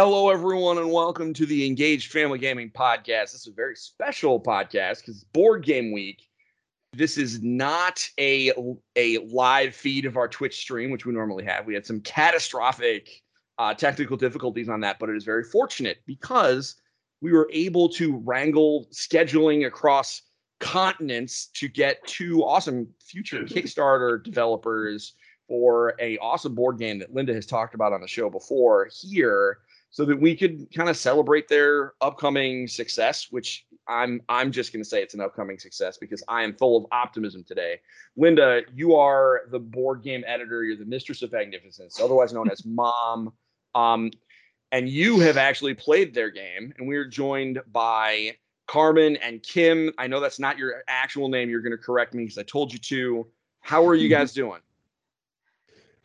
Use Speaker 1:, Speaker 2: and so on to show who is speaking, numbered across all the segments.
Speaker 1: Hello, everyone, and welcome to the Engaged Family Gaming Podcast. This is a very special podcast because it's Board Game Week. This is not a a live feed of our Twitch stream, which we normally have. We had some catastrophic uh, technical difficulties on that, but it is very fortunate because we were able to wrangle scheduling across continents to get two awesome future Kickstarter developers for a awesome board game that Linda has talked about on the show before here so that we could kind of celebrate their upcoming success which I'm I'm just going to say it's an upcoming success because I am full of optimism today. Linda, you are the board game editor, you're the mistress of magnificence, otherwise known as mom. Um, and you have actually played their game and we're joined by Carmen and Kim. I know that's not your actual name. You're going to correct me because I told you to. How are you guys doing?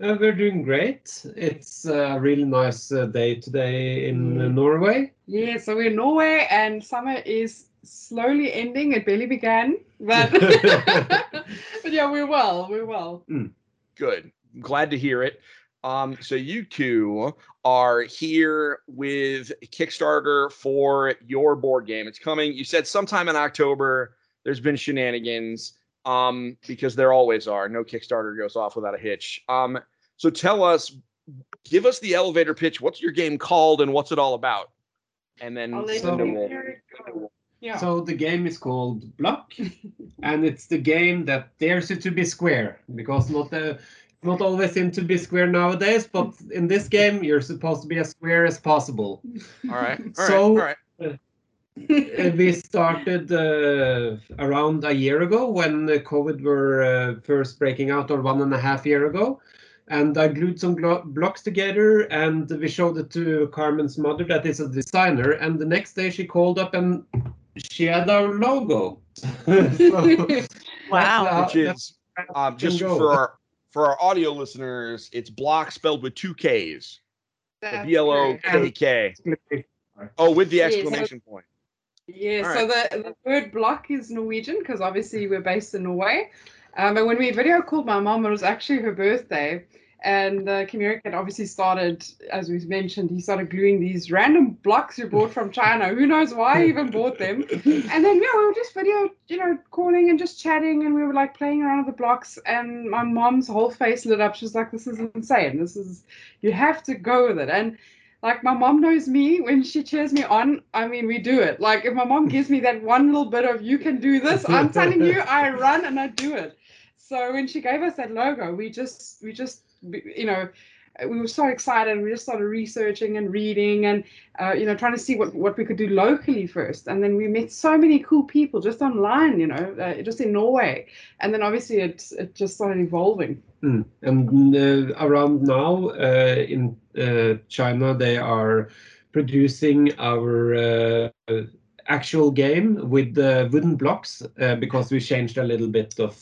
Speaker 2: Uh, we're doing great. It's a really nice uh, day today in uh, Norway.
Speaker 3: Yeah, so we're in Norway and summer is slowly ending. It barely began, but but yeah, we're well. We're well.
Speaker 1: Good. Glad to hear it. Um, so you two are here with Kickstarter for your board game. It's coming. You said sometime in October. There's been shenanigans um, because there always are. No Kickstarter goes off without a hitch. Um, so tell us, give us the elevator pitch. What's your game called and what's it all about? And then,
Speaker 3: I'll let
Speaker 1: and then
Speaker 2: you
Speaker 1: we'll-
Speaker 3: hear it go. Yeah.
Speaker 2: So the game is called Blokk, and it's the game that dares you to be square because not the not always seem to be square nowadays, but in this game you're supposed to be as square as possible.
Speaker 1: all right. All right.
Speaker 2: So-
Speaker 1: all right.
Speaker 2: Uh, we started uh, around a year ago when uh, COVID were uh, first breaking out, or one and a half year ago. And I glued some blocks together, and we showed it to Carmen's mother, that is a designer. And the next day she called up and she had our logo. So
Speaker 4: Wow.
Speaker 1: Which
Speaker 2: how-
Speaker 1: is um, just
Speaker 2: go.
Speaker 1: for our for our audio listeners, it's block spelled with two K's.
Speaker 3: That's
Speaker 1: B L O
Speaker 3: correct.
Speaker 1: K K.
Speaker 2: that's-
Speaker 1: Oh, with the
Speaker 3: Yes.
Speaker 1: exclamation point.
Speaker 3: Yeah,
Speaker 1: All
Speaker 3: so the, the word block is Norwegian because obviously we're based in Norway. Um, and when we video called my mom, it was actually her birthday. And uh, had obviously started, as we've mentioned, he started gluing these random blocks he bought from China. Who knows why he even bought them? And then, yeah, we were just video, you know, calling and just chatting. And we were like playing around with the blocks. And my mom's whole face lit up. She was like, this is insane. This is, you have to go with it. And like my mom knows me when she cheers me on. I mean, we do it. Like if my mom gives me that one little bit of "you can do this," I'm telling you, I run and I do it. So when she gave us that logo, we just, we just, you know, we were so excited. And we just started researching and reading and, uh, you know, trying to see what what we could do locally first. And then we met so many cool people just online, you know, uh, just in Norway. And then obviously it it just started evolving.
Speaker 2: Mm. And uh, around now uh, in uh, China, they are producing our uh, actual game with uh, wooden blocks because we changed a little bit of.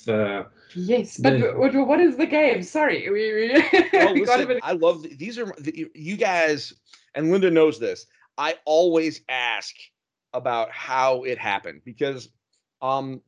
Speaker 3: Yes, but
Speaker 2: The-
Speaker 3: what, what is the game? Sorry, we, we,
Speaker 1: Well,
Speaker 3: got a
Speaker 1: listen,
Speaker 3: bit.
Speaker 1: I love these are you guys, and Linda knows this. I always ask about how it happened because um,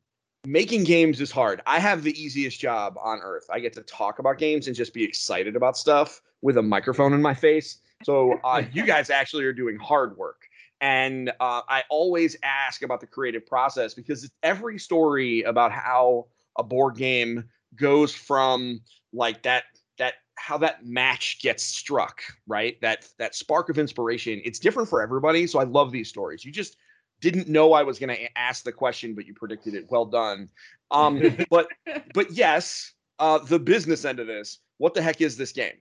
Speaker 1: making games is hard. I have the easiest job on earth. I get to talk about games and just be excited about stuff with a microphone in my face. So uh, you guys actually are doing hard work. And uh, I always ask about the creative process because every story about how a board game goes from like that that how that match gets struck right? That that spark of inspiration. It's different for everybody so i love these stories. You just didn't know i was going to ask the question but you predicted it. Well done. Um but but yes uh the business end of this what the heck is this game?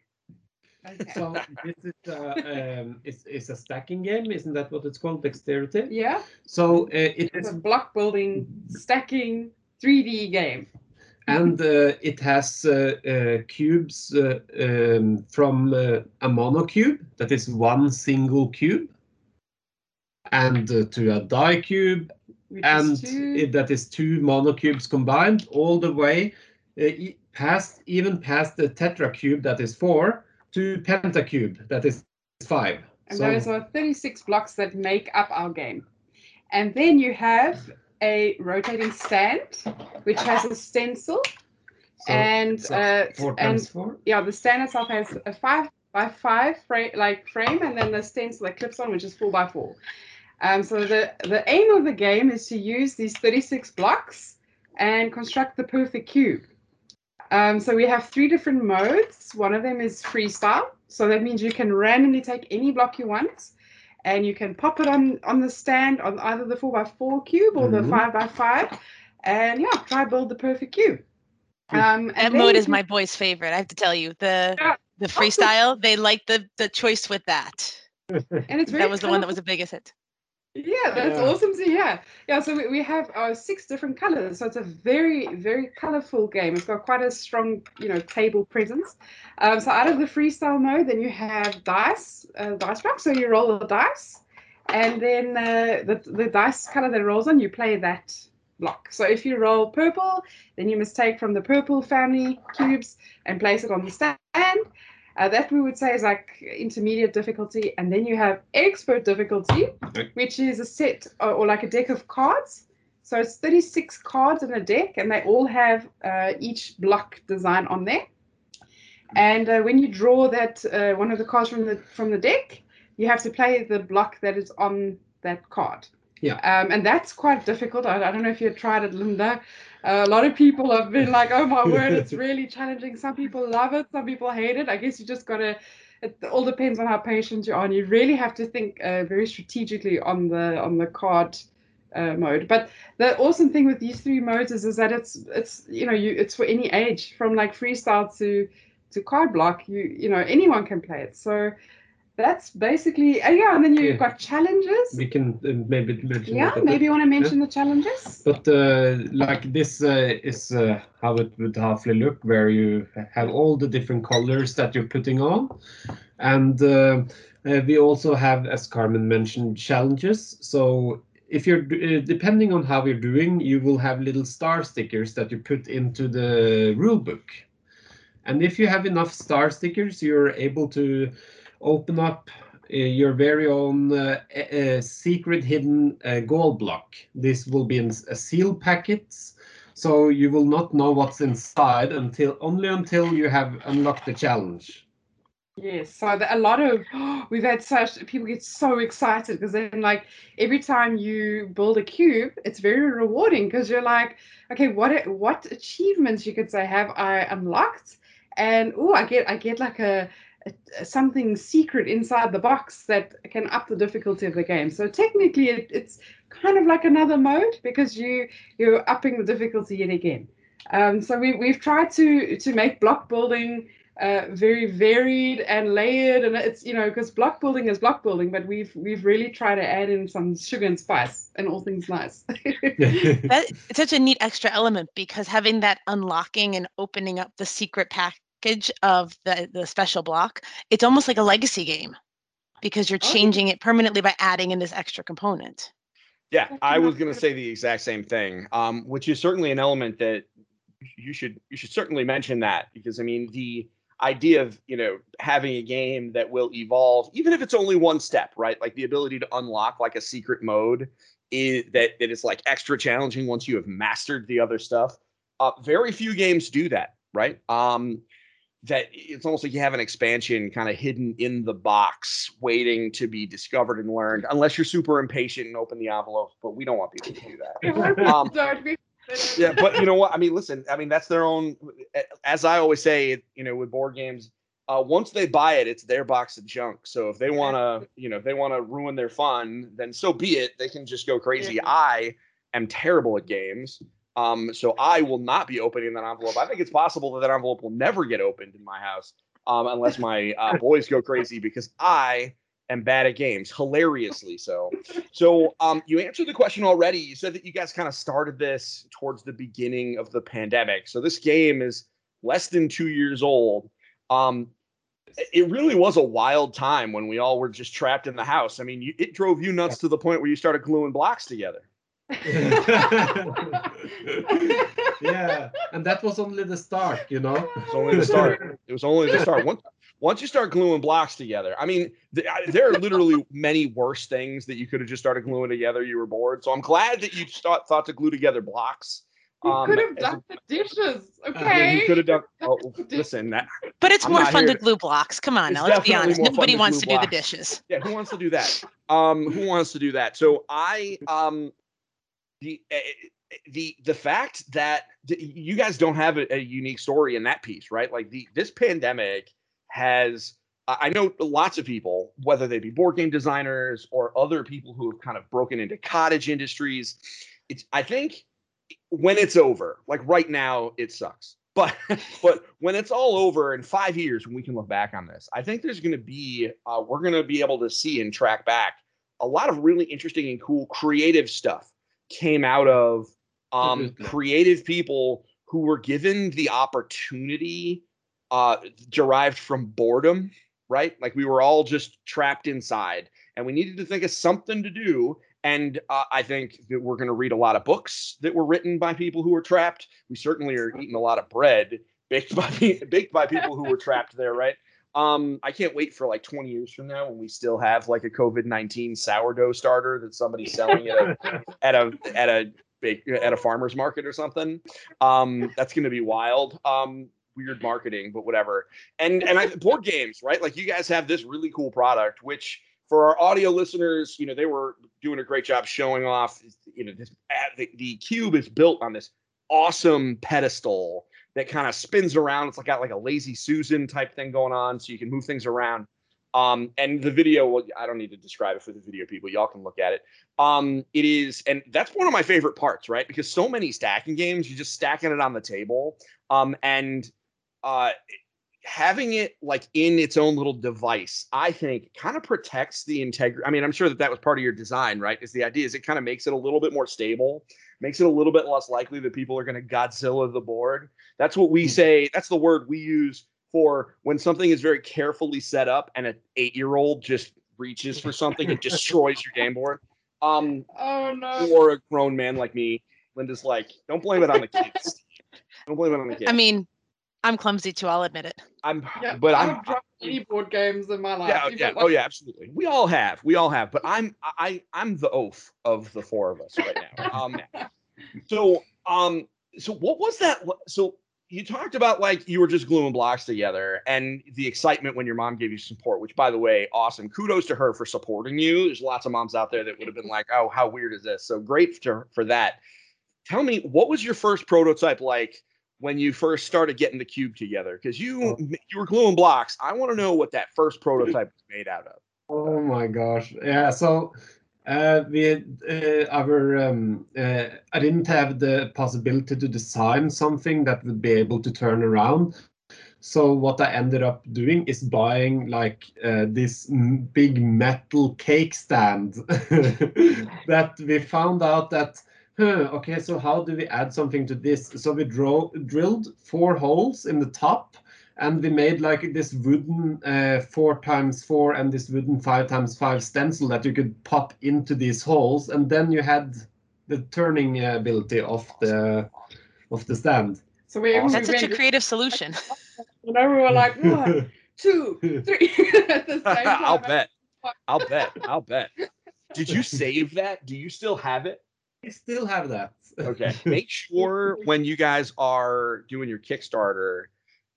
Speaker 2: So this is uh, um, it's, it's a stacking game, isn't that what it's called? Dexterity.
Speaker 3: Yeah,
Speaker 2: So uh, it
Speaker 3: it's
Speaker 2: is
Speaker 3: a block building, stacking, 3D game.
Speaker 2: and uh, it has uh, uh, cubes uh, um, from uh, a monocube. That is one single cube. And uh, to a dicube.
Speaker 3: Which
Speaker 2: and it, that is two monocubes combined all the way uh, past even past the tetra cube that is four to pentacube that is five.
Speaker 3: And
Speaker 2: so
Speaker 3: those are 36 blocks that make up our game. And then you have a rotating stand, which has a stencil,
Speaker 2: so-
Speaker 3: and
Speaker 2: so
Speaker 3: uh,
Speaker 2: four
Speaker 3: and
Speaker 2: four
Speaker 3: yeah, the stand itself has a five by five frame, like frame, and then the stencil that clips on, which is four by four. Um, so the the aim of the game is to use these 36 blocks and construct the perfect cube. Um, so we have three different modes. One of them is freestyle. So that means you can randomly take any block you want and you can pop it on, on the stand on either the 4x4 cube or
Speaker 2: Mhm.
Speaker 3: the 5x5 and yeah, try build the perfect cube. Um,
Speaker 4: That
Speaker 3: and
Speaker 4: mode is
Speaker 3: can-
Speaker 4: my boys' favorite. I have to tell you, the
Speaker 3: Yeah.
Speaker 4: the freestyle. They like the the choice with that.
Speaker 3: and it's very
Speaker 4: That was the one that was the biggest hit.
Speaker 3: Yeah, that's
Speaker 2: Yeah.
Speaker 3: awesome to hear. Yeah, so we, we have our six different colors. So it's a very, very colorful game. It's got quite a strong, you know, table presence. Um, so out of the freestyle mode, then you have dice, uh, dice rock. So you roll the dice, and then uh, the, the dice color that rolls on, you play that block. So if you roll purple, then you must take from the purple family cubes and place it on the stand. Uh, that we would say is like intermediate difficulty, and then you have expert difficulty,
Speaker 2: Okay.
Speaker 3: which is a set or, or like a deck of cards. So it's 36 cards in a deck, and they all have uh, each block design on there. And uh, when you draw that uh, one of the cards from the from the deck, you have to play the block that is on that card.
Speaker 2: Yeah.
Speaker 3: Um, and that's quite difficult. I, I don't know if you've tried it, Linda. Uh, a lot of people have been like, "Oh my word, it's really challenging." Some people love it, some people hate it. I guess you just gotta. It all depends on how patient you are, and you really have to think uh, very strategically on the on the card uh, mode. But the awesome thing with these three modes is, is that it's it's you know you it's for any age, from like freestyle to to card block. You you know anyone can play it. So that's basically uh, yeah. And then you've
Speaker 2: Yeah.
Speaker 3: got challenges.
Speaker 2: We can uh, maybe mention
Speaker 3: Yeah, maybe
Speaker 2: bit.
Speaker 3: you want to mention the challenges.
Speaker 2: But uh, like this uh, is uh, how it would halfly look, where you have all the different colors that you're putting on, and uh, uh, we also have, as Carmen mentioned, challenges. So if you're uh, depending on how you're doing, you will have little star stickers that you put into the rule book, and if you have enough star stickers, you're able to open up uh, your very own uh, uh, secret hidden uh, gold block. This will be in a sealed packet, so you will not know what's inside until only until you have unlocked the challenge.
Speaker 3: Yes, so the, a lot of we've had such people get so excited because then like every time you build a cube, it's very rewarding because you're like, okay, what what achievements you could say have I unlocked, and oh, I get I get like a something secret inside the box that can up the difficulty of the game. So technically, it, it's kind of like another mode because you you're upping the difficulty yet again. Um, so we we've tried to to make block building uh, very varied and layered, and it's you know because block building is block building, but we've we've really tried to add in some sugar and spice and all things nice.
Speaker 4: That it's such a neat extra element because having that unlocking and opening up the secret package of the the special block, it's almost like a legacy game because you're
Speaker 3: Oh,
Speaker 4: changing it permanently by adding in this extra component.
Speaker 1: Yeah, I was going to say the exact same thing, um, which is certainly an element that you should you should certainly mention that because I mean the idea of you know having a game that will evolve, even if it's only one step, right? Like the ability to unlock like a secret mode is that that is like extra challenging once you have mastered the other stuff. Uh, very few games do that, right? Um, that it's almost like you have an expansion kind of hidden in the box, waiting to be discovered and learned, unless you're super impatient and open the envelope. But we don't want people to do that. Um, yeah, but you know what? I mean, listen. I mean, that's their own. As I always say, you know, with board games, uh, once they buy it, it's their box of junk. So if they want to, you know, if they want to ruin their fun, then so be it. They can just go crazy.
Speaker 3: Yeah.
Speaker 1: I am terrible at games. Um, so I will not be opening that envelope. I think it's possible that that envelope will never get opened in my house, um, unless my uh, boys go crazy because I am bad at games, hilariously so. So um, you answered the question already. You said that you guys kind of started this towards the beginning of the pandemic. So this game is less than two years old. Um, it really was a wild time when we all were just trapped in the house. I mean, you, it drove you nuts to the point where you started gluing blocks together.
Speaker 2: Yeah, and that was only the start, you know.
Speaker 1: It was only the start. It was only the start. Once once you start gluing blocks together, I mean, th- I- there are literally many worse things that you could have just started gluing together. You were bored, so I'm glad that you thought thought to glue together blocks. Um,
Speaker 3: could have
Speaker 1: as a-
Speaker 3: done the dishes,
Speaker 1: yeah,
Speaker 3: okay?
Speaker 1: he could have done. Oh, listen, that,
Speaker 4: But it's
Speaker 1: I'm
Speaker 4: more fun to
Speaker 1: to-
Speaker 4: glue blocks. Come on now, let's be honest. Nobody
Speaker 1: to
Speaker 4: wants
Speaker 1: glue
Speaker 4: to do the dishes.
Speaker 1: yeah, who wants to do that? Um, who wants to do that? So I um, the eh, eh, the the fact that th- you guys don't have a, a unique story in that piece, right? Like the this pandemic has. I I know lots of people, whether they be board game designers or other people who have kind of broken into cottage industries. It's I think when it's over, like right now, it sucks. But but when it's all over in five years, when we can look back on this, I think there's going to be uh, we're going to be able to see and track back a lot of really interesting and cool creative stuff came out of um, creative people who were given the opportunity uh, derived from boredom, right? Like we were all just trapped inside and we needed to think of something to do. And uh, I think that we're going to read a lot of books that were written by people who were trapped. We certainly are eating a lot of bread baked by baked by people who were trapped there, right? Um, I can't wait for like 20 years from now when we still have like a COVID 19 sourdough starter that somebody's selling at a at a at a bake at a farmer's market or something. Um, that's gonna be wild. Um, weird marketing, but whatever. And and I, board games, right? Like you guys have this really cool product, which for our audio listeners, you know, they were doing a great job showing off. You know, this the, the cube is built on this awesome pedestal that kind of spins around. It's like got like a lazy Susan type thing going on, so you can move things around. Um, and the video, well, I don't need to describe it for the video people. Y'all can look at it. Um, it is, and that's one of my favorite parts, right? Because so many stacking games, you're just stacking it on the table. Um, and uh, having it like in its own little device, I think kind of protects the integrity. I mean, I'm sure that that was part of your design, right? Is the idea is it kind of makes it a little bit more stable, makes it a little bit less likely that people are going to Godzilla the board. That's what we say. That's the word we use for when something is very carefully set up and an eight year old just reaches for something and destroys your game board. Um,
Speaker 3: Oh no.
Speaker 1: or a grown man like me, Linda's like, don't blame it on the kids. Don't blame it on the kids.
Speaker 4: I mean, I'm clumsy too, I'll admit it.
Speaker 1: I'm,
Speaker 3: Yeah,
Speaker 1: but I'm,
Speaker 3: I've dropped any board games in my life.
Speaker 1: yeah, yeah,
Speaker 3: like-
Speaker 1: oh yeah, absolutely. We all have, we all have. But I'm, I, I'm the oaf of the four of us right now. Um, so, um, so what was that? So you talked about like you were just gluing blocks together and the excitement when your mom gave you support, which by the way, awesome. Kudos to her for supporting you. There's lots of moms out there that would have been like, oh, how weird is this? So great for, for that. Tell me, what was your first prototype like when you first started getting the cube together? Because you
Speaker 2: Oh.
Speaker 1: you were gluing blocks. I want to know what that first prototype was made out of.
Speaker 2: Oh my gosh. Yeah, so uh, we uh, our um, uh, I didn't have the possibility to design something that would be able to turn around. So what I ended up doing is buying like uh, this big metal cake stand that we found out that huh, okay, so how do we add something to this? So we drilled four holes in the top and we made like this wooden uh, four times four and this wooden five times five stencil that you could pop into these holes, and then you had the turning uh, ability of the of the stand.
Speaker 3: So we, we
Speaker 4: That's such a creative solution.
Speaker 3: You know, we were like one, two, three at the same time.
Speaker 1: I'll bet. I'll bet. I'll bet. Did you save that? Do you still have it?
Speaker 2: we still have that.
Speaker 1: Okay. Make sure when you guys are doing your Kickstarter,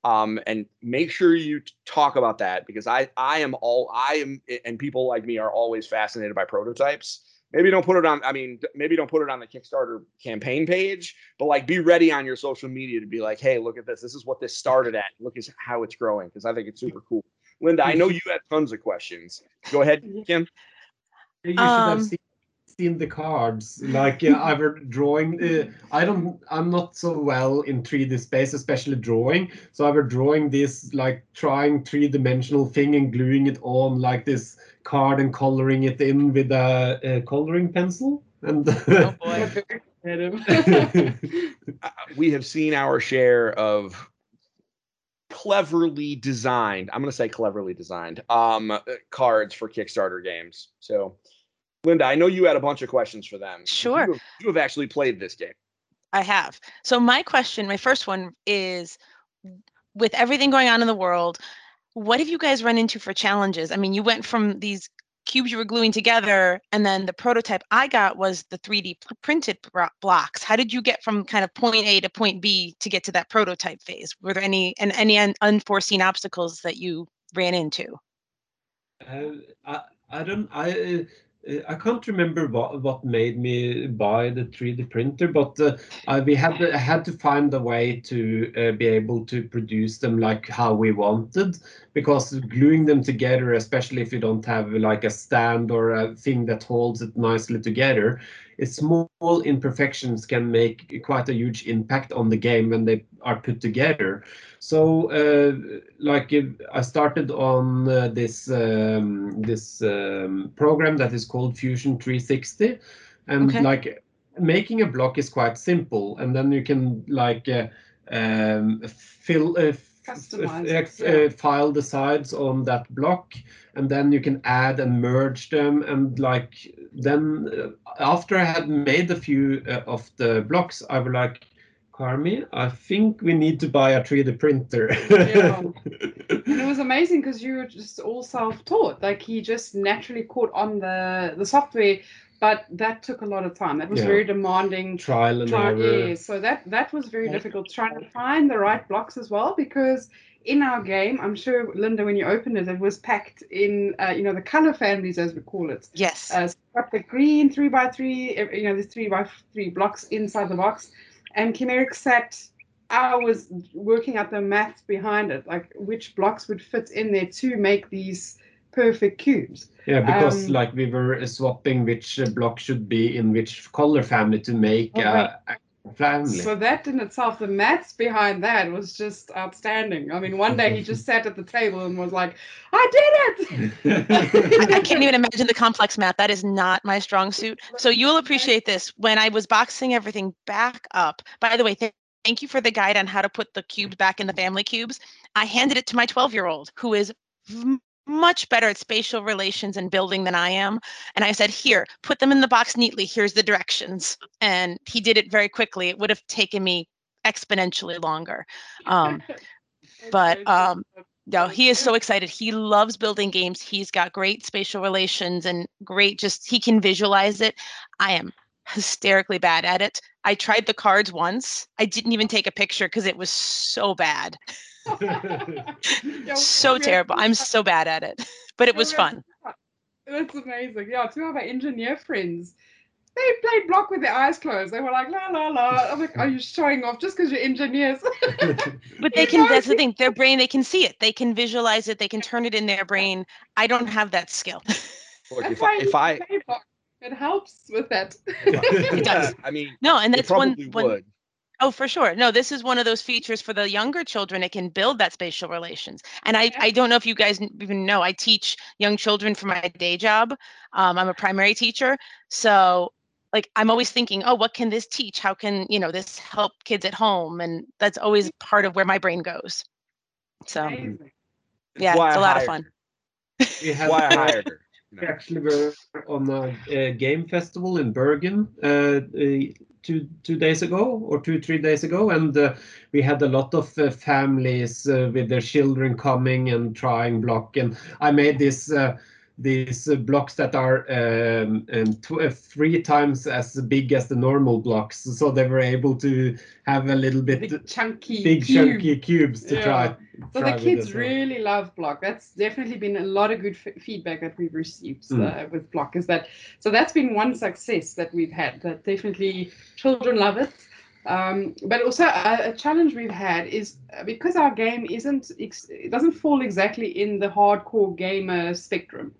Speaker 1: um, and make sure you talk about that because I I am all I am and people like me are always fascinated by prototypes. Maybe don't put it on. I mean, maybe don't put it on the Kickstarter campaign page, but like be ready on your social media to be like, hey, look at this. This is what this started at. Look at how it's growing because I think it's super cool. Linda, I know you had tons of questions. Go ahead, Kim.
Speaker 2: You should
Speaker 4: Um,
Speaker 2: have seen, seen the cards. Like uh, I were drawing. Uh, I don't. I'm not so well in 3D space, especially drawing. So I were drawing this like trying three dimensional thing and gluing it on like this card and coloring it in with a, a coloring pencil. And
Speaker 4: Oh boy.
Speaker 1: uh, we have seen our share of cleverly designed i'm going to say cleverly designed um uh, cards for kickstarter games so linda i know you had a bunch of questions for them
Speaker 4: Sure.
Speaker 1: you have, you have actually played this game
Speaker 4: I have. So my question, my first one is with everything going on in the world, what have you guys run into for challenges? I mean, you went from these cubes you were gluing together, and then the prototype I got was the 3D printed blocks. How did you get from kind of point A to point B to get to that prototype phase? Were there any and any un- unforeseen obstacles that you ran into?
Speaker 2: Uh, I I don't I uh, I can't remember what, what made me buy the 3D printer, but uh, I, we had to, had to find a way to uh, be able to produce them like how we wanted, because gluing them together, especially if you don't have like a stand or a thing that holds it nicely together, small imperfections can make quite a huge impact on the game when they are put together. So, uh, like I started on uh, this um, this um, program that is called Fusion 360, and okay. like making a block is quite simple, and then you can like uh, um, fill.
Speaker 3: Customize,
Speaker 2: uh, file the sides on that block and then you can add and merge them and like then uh, after i had made a few uh, of the blocks i was like Carmi, I think we need to buy a 3D printer. yeah.
Speaker 3: And it was amazing because you were just all self-taught. Like he just naturally caught on the the software, but that took a lot of time. That was yeah. very demanding.
Speaker 2: Trial and error.
Speaker 3: Yeah, so that that was very difficult trying to find the right blocks as well because in our game, I'm sure Linda, when you opened it, it was packed in, uh, you know, the color families as we call it.
Speaker 4: Yes.
Speaker 3: Uh, so got the green three by three, you know, the three by three blocks inside the box, and Kim Erik sat hours working out the math behind it, like which blocks would fit in there to make these perfect cubes.
Speaker 2: Yeah, because um, like we were swapping which block should be in which color family to make okay. a, a family.
Speaker 3: So that in itself, the maths behind that was just outstanding. I mean, one day he just sat at the table and was like, "I did it!"
Speaker 4: I, I, can't even imagine the complex math. That is not my strong suit. So you'll appreciate this. When I was boxing everything back up. By the way, th- thank you for the guide on how to put the cubes back in the family cubes. I handed it to my 12-year-old, who is much better at spatial relations and building than I am. And I said, Here, put them in the box neatly. Here's the directions. And he did it very quickly. It would have taken me exponentially longer. Um, but um, no, he is so excited. He loves building games. He's got great spatial relations and great, just he can visualize it. I am hysterically bad at it. I tried the cards once. I didn't even take a picture because it was so bad. so terrible. I'm so bad at it, but it was fun.
Speaker 3: That's amazing. Yeah, two of our engineer friends, they played Blokk with their eyes closed. They were like, la la la. I'm like, are you showing off just because you're engineers?
Speaker 4: but they can. That's the thing. Their brain, they can see it. They can visualize it. They can turn it in their brain. I don't have that skill.
Speaker 1: Look, if I, if I,
Speaker 3: it helps with that.
Speaker 4: it does.
Speaker 1: I mean,
Speaker 4: no, and that's one.
Speaker 1: Would.
Speaker 4: Oh, for sure. No, this is one of those features for the younger children. It can build that spatial relations. And I, I don't know if you guys even know, I teach young children for my day job. Um, I'm a primary teacher. So like I'm always thinking, oh, what can this teach? How can, you know, this help kids at home? And that's always part of where my brain goes. So yeah, it's a lot of fun.
Speaker 1: why I hired her.
Speaker 2: We actually were on a, a game festival in Bergen uh, two two days ago or two three days ago, and uh, we had a lot of uh, families uh, with their children coming and trying Blokk. And I made this uh, these uh, blocks that are um, um, uh, three times as big as the normal blocks, so they were able to have a little bit
Speaker 3: big chunky,
Speaker 2: big cube. chunky cubes to
Speaker 3: yeah.
Speaker 2: try.
Speaker 3: So try the kids well. really love Blokk. That's definitely been a lot of good feedback that we've received mm. uh, with Blokk. Is that so? That's been one success that we've had. That definitely children love it. Um, but also a, a, challenge we've had is uh, because our game isn't it doesn't fall exactly in the hardcore gamer spectrum.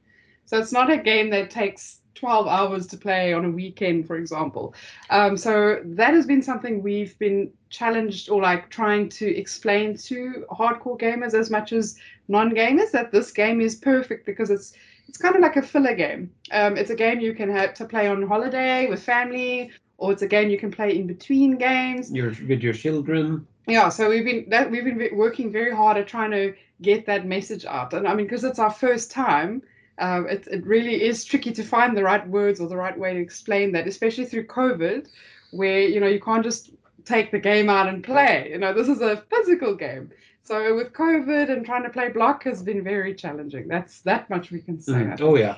Speaker 3: So it's not a game that takes 12 hours to play on a weekend, for example. Um, so that has been something we've been challenged or like trying to explain to hardcore gamers as much as non-gamers that this game is perfect because it's it's kind of like a filler game. Um, it's a game you can have to play on holiday with family, or it's a game you can play in between games.
Speaker 2: Your with your children.
Speaker 3: Yeah, so we've been that we've been working very hard at trying to get that message out, and I mean because it's our first time um, it, it really is tricky to find the right words or the right way to explain that, especially through COVID, where you know you can't just take the game out and play. You know, this is a physical game. So with COVID and trying to play Blokk has been very challenging. That's that much we can say.
Speaker 2: Mm. Oh yeah.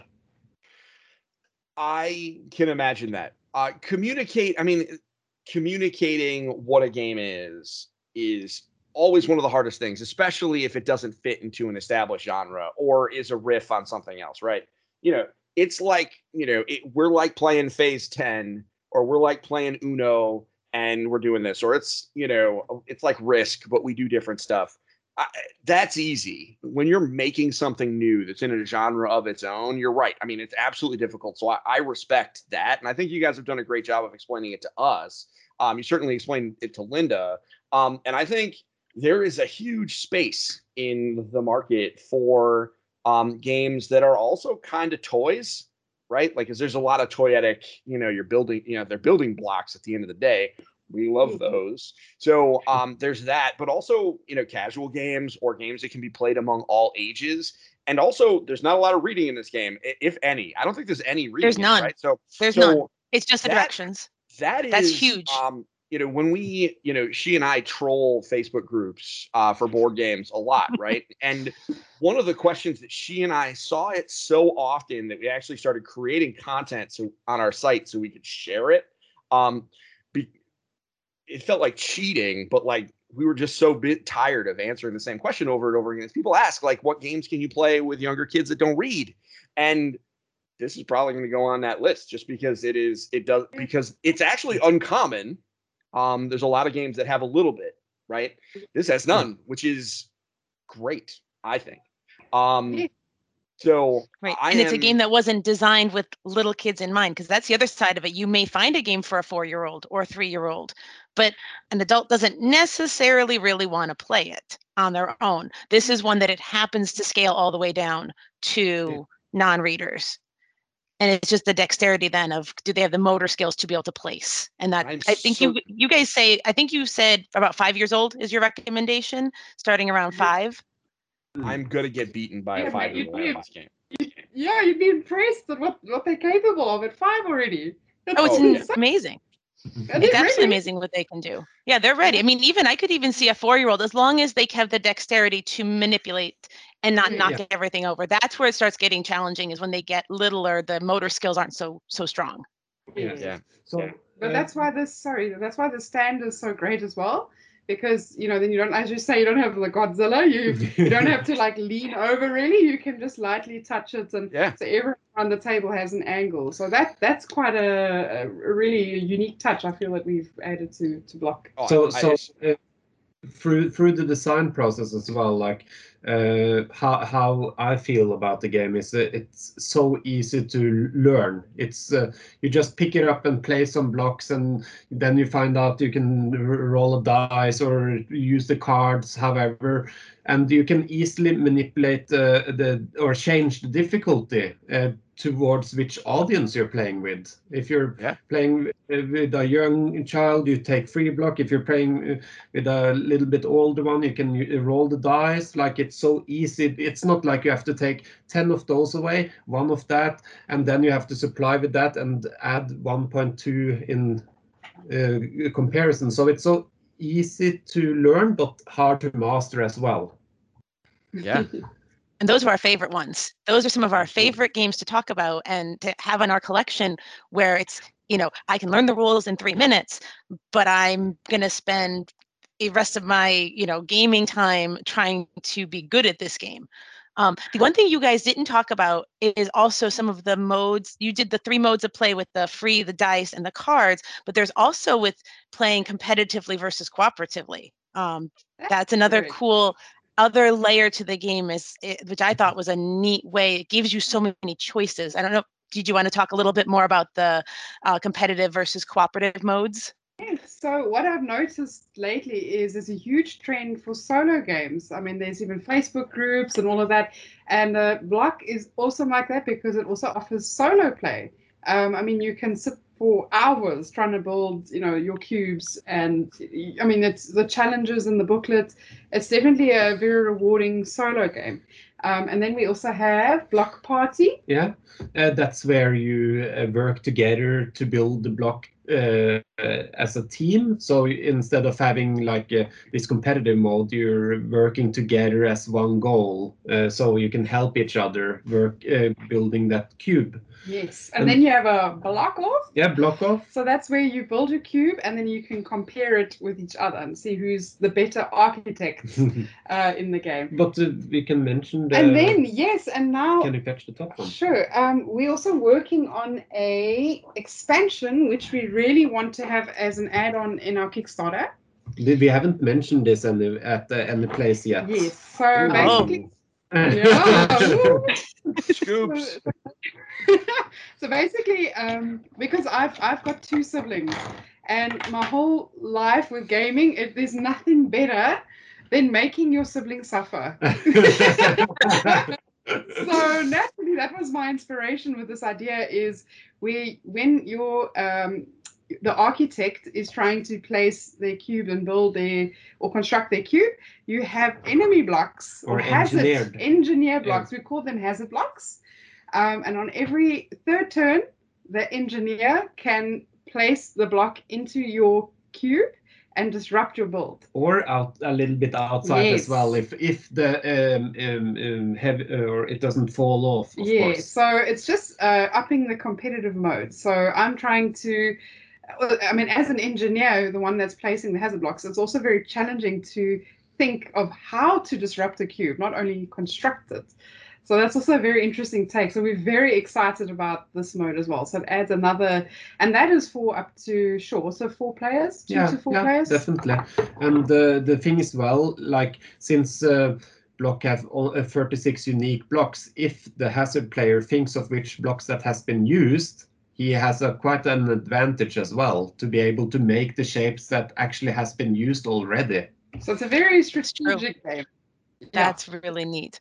Speaker 1: I can imagine that. Uh, communicate. I mean, communicating what a game is is always one of the hardest things, especially if it doesn't fit into an established genre or is a riff on something else, right? You know, it's like you know, it, we're like playing Phase Ten, or we're like playing Uno, and we're doing this, or it's you know, it's like Risk, but we do different stuff. I, that's easy. When you're making something new that's in a genre of its own, you're right. I mean, it's absolutely difficult. So I, I respect that, and I think you guys have done a great job of explaining it to us. Um, you certainly explained it to Linda, um, and I think there is a huge space in the market for um, games that are also kind of toys, right? Like, because there's a lot of toyetic, you know, you're building, you know, they're building blocks at the end of the day. We love
Speaker 3: Mhm.
Speaker 1: those. So um, there's that, but also you know casual games or games that can be played among all ages. And also, there's not a lot of reading in this game, if any. I don't think there's any reading.
Speaker 4: There's none.
Speaker 1: Right? So
Speaker 4: There's
Speaker 1: so
Speaker 4: none. It's just the
Speaker 1: that-
Speaker 4: directions.
Speaker 1: that is
Speaker 4: That's huge.
Speaker 1: Um, you know, when we, you know, she and I troll Facebook groups uh, for board games a lot, right? and one of the questions that she and I saw it so often that we actually started creating content so on our site so we could share it. Um, be, it felt like cheating, but like we were just so bit tired of answering the same question over and over again. As people ask, like, what games can you play with younger kids that don't read? And this is probably going to go on that list just because it is it does because it's actually uncommon um there's a lot of games that have a little bit right this has none which is great i think um so
Speaker 4: Right.
Speaker 1: I
Speaker 4: and it's a game that wasn't designed with little kids in mind because that's the other side of it. You may find a game for a four year old or a three year old, but an adult doesn't necessarily really want to play it on their own. This is one that it happens to scale all the way down to non readers. And it's just the dexterity then of do they have the motor skills to be able to place? And that
Speaker 1: I'm
Speaker 4: I think
Speaker 1: so-
Speaker 4: you you guys say I think you said about five years old is your recommendation, starting around five.
Speaker 1: i'm mm. gonna get beaten by
Speaker 3: Yeah,
Speaker 1: a five year
Speaker 3: you-
Speaker 1: old
Speaker 3: you-
Speaker 1: in this game
Speaker 3: Yeah, you'd be impressed at what, what they're capable of at five already.
Speaker 4: Oh, it's
Speaker 1: Oh, yeah.
Speaker 4: n- amazing.
Speaker 3: And
Speaker 4: It's
Speaker 3: they're
Speaker 4: absolutely
Speaker 3: ready.
Speaker 4: amazing what they can do. Yeah, they're ready. I mean, even I could even see a four-year-old as long as they have the dexterity to manipulate and not
Speaker 3: Yeah.
Speaker 4: knock everything over. That's where it starts getting challenging is when they get littler, the motor skills aren't so so strong.
Speaker 2: Yes.
Speaker 1: yeah
Speaker 2: So,
Speaker 1: Yeah.
Speaker 3: But
Speaker 2: uh,
Speaker 3: that's why this sorry, that's why the stand is so great as well. Because you know, then you don't as you say, you don't have the Godzilla, you you don't have to like lean over really. You can just lightly touch it and
Speaker 1: yeah
Speaker 3: so everyone on the table has an angle. So that that's quite a, a really unique touch I feel that we've added to to Blokk.
Speaker 1: Oh,
Speaker 2: so
Speaker 1: I
Speaker 2: so
Speaker 1: just-
Speaker 2: uh, through through the design process as well like uh, how how I feel about the game is it's so easy to learn. It's uh, you just pick it up and play some blocks, and then you find out you can roll a dice or use the cards, however, and you can easily manipulate uh, the or change the difficulty uh, towards which audience you're playing with. If you're
Speaker 1: Yeah.
Speaker 2: playing with a young child, you take free block. If you're playing uh, with a little bit older one, you can uh, roll the dice. Like it's so easy. It's not like you have to take 10 of those away, one of that, and then you have to supply with that and add 1.2 in uh, comparison. So it's so easy to learn, but hard to master as well.
Speaker 1: yeah
Speaker 4: And those are our favorite ones. Those are some of our favorite games to talk about and to have in our collection where it's, you know, I can learn the rules in three minutes, but I'm going to spend the rest of my, you know, gaming time trying to be good at this game. Um, the one thing you guys didn't talk about is also some of the modes. You did the three modes of play with the free, the dice, and the cards, but there's also with playing competitively versus cooperatively. Um, that's another
Speaker 3: great.
Speaker 4: cool other layer to the game is it, which i thought was a neat way it gives you so many choices i don't know did you want to talk a little bit more about the uh, competitive versus cooperative modes
Speaker 3: Yeah, So what I've noticed lately is there's a huge trend for solo games. I mean, there's even Facebook groups and all of that, and uh, Blokk is awesome like that because it also offers solo play. Um, I mean, you can sit for hours trying to build, you know, your cubes, and I mean, it's the challenges in the booklet. It's definitely a very rewarding solo game. Um, and then we also have Block Party.
Speaker 2: Yeah, uh, that's where you uh, work together to build the block uh, uh, as a team. So instead of having like uh, this competitive mode, you're working together as one goal. Uh, so you can help each other work building that cube.
Speaker 3: Yes, and
Speaker 2: And-
Speaker 3: then you have a block off.
Speaker 2: Yeah, block off.
Speaker 3: So that's where you build your cube, and then you can compare it with each other and see who's the better architect uh, in the game.
Speaker 2: but uh, we can mention the.
Speaker 3: And then yes, and now
Speaker 2: Can you fetch the top one?
Speaker 3: Sure. Um, we're also working on a expansion, which we really want to have as an add-on in our Kickstarter.
Speaker 2: We haven't mentioned this any, at uh, any place yet.
Speaker 3: Yes. So
Speaker 1: Oh.
Speaker 3: Yeah.
Speaker 1: Scoops.
Speaker 3: so basically, um, because I've I've got two siblings, and my whole life with gaming, it, there's nothing better than making your siblings suffer. so naturally that was my inspiration with this idea is we when your um, the architect is trying to place their cube and build their or construct their cube you have enemy blocks or,
Speaker 2: Or
Speaker 3: hazard engineer blocks we call them hazard blocks um, and on every third turn the engineer can place the block into your cube and disrupt your build
Speaker 2: or out a little bit outside
Speaker 3: Yes.
Speaker 2: as well if if the um, um, um heavy, or it doesn't fall off of
Speaker 3: yeah,
Speaker 2: course.
Speaker 3: so it's just uh, upping the competitive mode. So I'm trying to, I mean, as an engineer, the one that's placing the hazard blocks, it's also very challenging to think of how to disrupt a cube, not only construct it. So that's also a very interesting take. So we're very excited about this mode as well. So it adds another, and that is for up to sure, so four players, two
Speaker 2: yeah,
Speaker 3: to four
Speaker 2: yeah,
Speaker 3: players.
Speaker 2: definitely. And uh, the thing is, well, like since uh, block have all, uh, 36 unique blocks, if the hazard player thinks of which blocks that has been used, he has a quite an advantage as well to be able to make the shapes that actually has been used already.
Speaker 3: So it's a very strategic game. Yeah.
Speaker 4: That's really neat.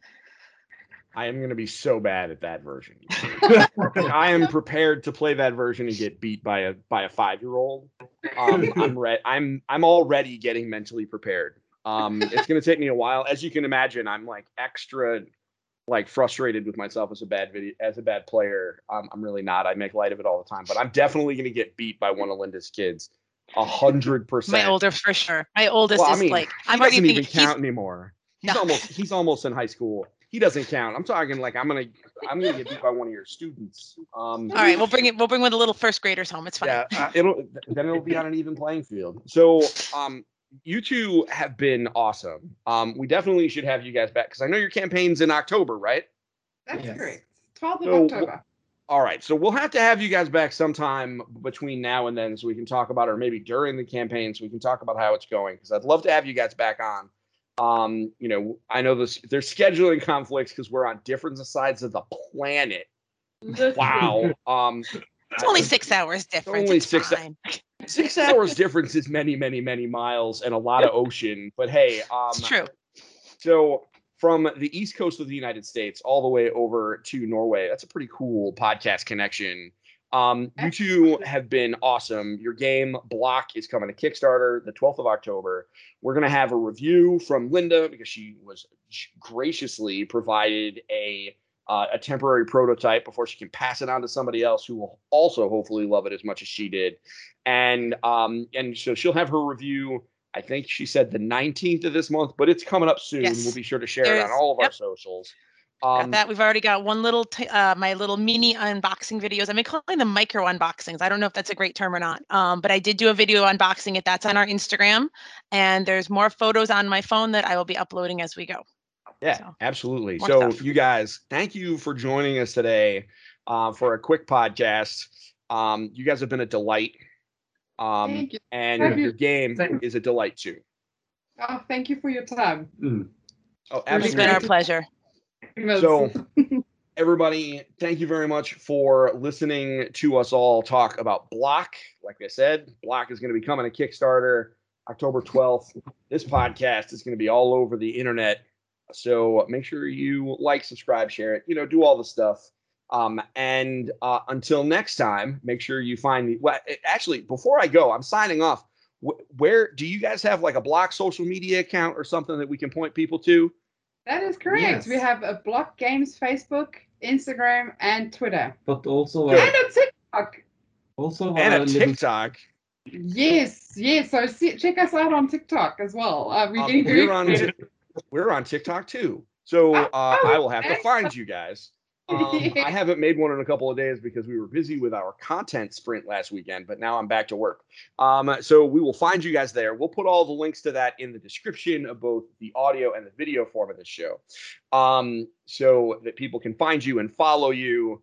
Speaker 1: I am going to be so bad at that version. I am prepared to play that version and get beat by a by a five year old. Um, I'm re- I'm I'm already getting mentally prepared. Um, it's going to take me a while, as you can imagine. I'm like extra like frustrated with myself as a bad video as a bad player. Um, I'm really not. I make light of it all the time, but I'm definitely going to get beat by one of Linda's kids. A hundred percent.
Speaker 4: My older for sure. My oldest
Speaker 1: Well, I
Speaker 4: is
Speaker 1: mean,
Speaker 4: like I'm already
Speaker 1: doesn't even count anymore. He's
Speaker 4: No.
Speaker 1: almost he's almost in high school. He doesn't count. I'm talking like I'm gonna I'm gonna get beat by one of your students. Um,
Speaker 4: all right. We'll bring it. We'll bring one of the little first graders home. It's fine.
Speaker 1: yeah, uh, it'll then it'll be on an even playing field. So um, you two have been awesome. Um, we definitely should have you guys back because I know your campaign's in October, right?
Speaker 3: That's
Speaker 2: Yes.
Speaker 3: correct. 12th of
Speaker 1: So,
Speaker 3: October.
Speaker 1: All right, so we'll have to have you guys back sometime between now and then, so we can talk about, it, or maybe during the campaign, so we can talk about how it's going. Because I'd love to have you guys back on. Um, you know, I know this. There's scheduling conflicts because we're on different sides of the planet. Wow. Um,
Speaker 4: It's only six hours difference.
Speaker 1: only
Speaker 4: it's
Speaker 1: six-
Speaker 4: fine.
Speaker 1: six hours difference is many, many, many miles and a lot of ocean. But hey, um,
Speaker 4: It's true.
Speaker 1: So from the east coast of the United States all the way over to Norway, that's a pretty cool podcast connection. Um, you two have been awesome. Your game Blokk is coming to Kickstarter the 12th of October. We're gonna have a review from Linda because she was graciously provided a uh, a temporary prototype before she can pass it on to somebody else who will also hopefully love it as much as she did. And um, and so she'll have her review. I think she said the 19th of this month, but it's coming up soon.
Speaker 4: Yes.
Speaker 1: We'll be sure to share it on all of our
Speaker 4: yep.
Speaker 1: socials.
Speaker 4: Got
Speaker 1: Um,
Speaker 4: that. We've already got one little, t- uh, my little mini unboxing videos. I've been calling them micro unboxings. I don't know if that's a great term or not. Um, but I did do a video unboxing it. That's on our Instagram, and there's more photos on my phone that I will be uploading as we go.
Speaker 1: Yeah,
Speaker 4: So,
Speaker 1: absolutely. So,
Speaker 4: stuff.
Speaker 1: you guys, thank you for joining us today uh, for a quick podcast. Um, you guys have been a delight, um,
Speaker 3: Thank you.
Speaker 1: and
Speaker 3: Have you-
Speaker 1: your game
Speaker 2: Thank-
Speaker 1: is a delight too.
Speaker 3: Oh, thank you for your time.
Speaker 2: Mm.
Speaker 1: Oh,
Speaker 3: Really
Speaker 4: It's been our pleasure.
Speaker 1: So, everybody, thank you very much for listening to us all talk about Blokk. Like I said, Blokk is going to be coming a Kickstarter October 12th. This podcast is going to be all over the internet. So make sure you like, subscribe, share it, you know, do all the stuff. Um, and uh, until next time, make sure you find me. Well, actually, before I go, I'm signing off. Wh- Where do you guys have like a block social media account or something that we can point people to?
Speaker 3: that is correct.
Speaker 2: Yes.
Speaker 3: We have a Blokk Games Facebook, Instagram, and Twitter.
Speaker 2: But also,
Speaker 3: And a TikTok.
Speaker 2: also
Speaker 1: And
Speaker 2: a
Speaker 1: a
Speaker 2: little
Speaker 1: TikTok.
Speaker 3: Yes, yes. So see, check us out on TikTok as well. Uh, we're
Speaker 1: Um,
Speaker 3: getting
Speaker 1: we're on
Speaker 3: creative.
Speaker 1: We're on TikTok too. So
Speaker 3: Oh,
Speaker 1: uh,
Speaker 3: oh,
Speaker 1: I will have to find you guys. Um, I haven't made one in a couple of days because we were busy with our content sprint last weekend, but now I'm back to work. Um, so we will find you guys there. We'll put all the links to that in the description of both the audio and the video form of this show, um, so that people can find you and follow you.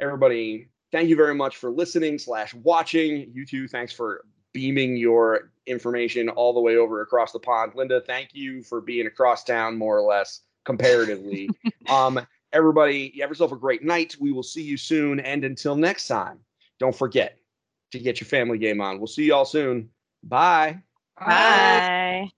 Speaker 1: Everybody, thank you very much for listening slash watching. You too, thanks for beaming your information all the way over across the pond. Linda, thank you for being across town more or less comparatively. um, everybody, you have yourself a great night. We will see you soon. And until next time, don't forget to get your family game on. We'll see you all soon. Bye.
Speaker 4: Bye.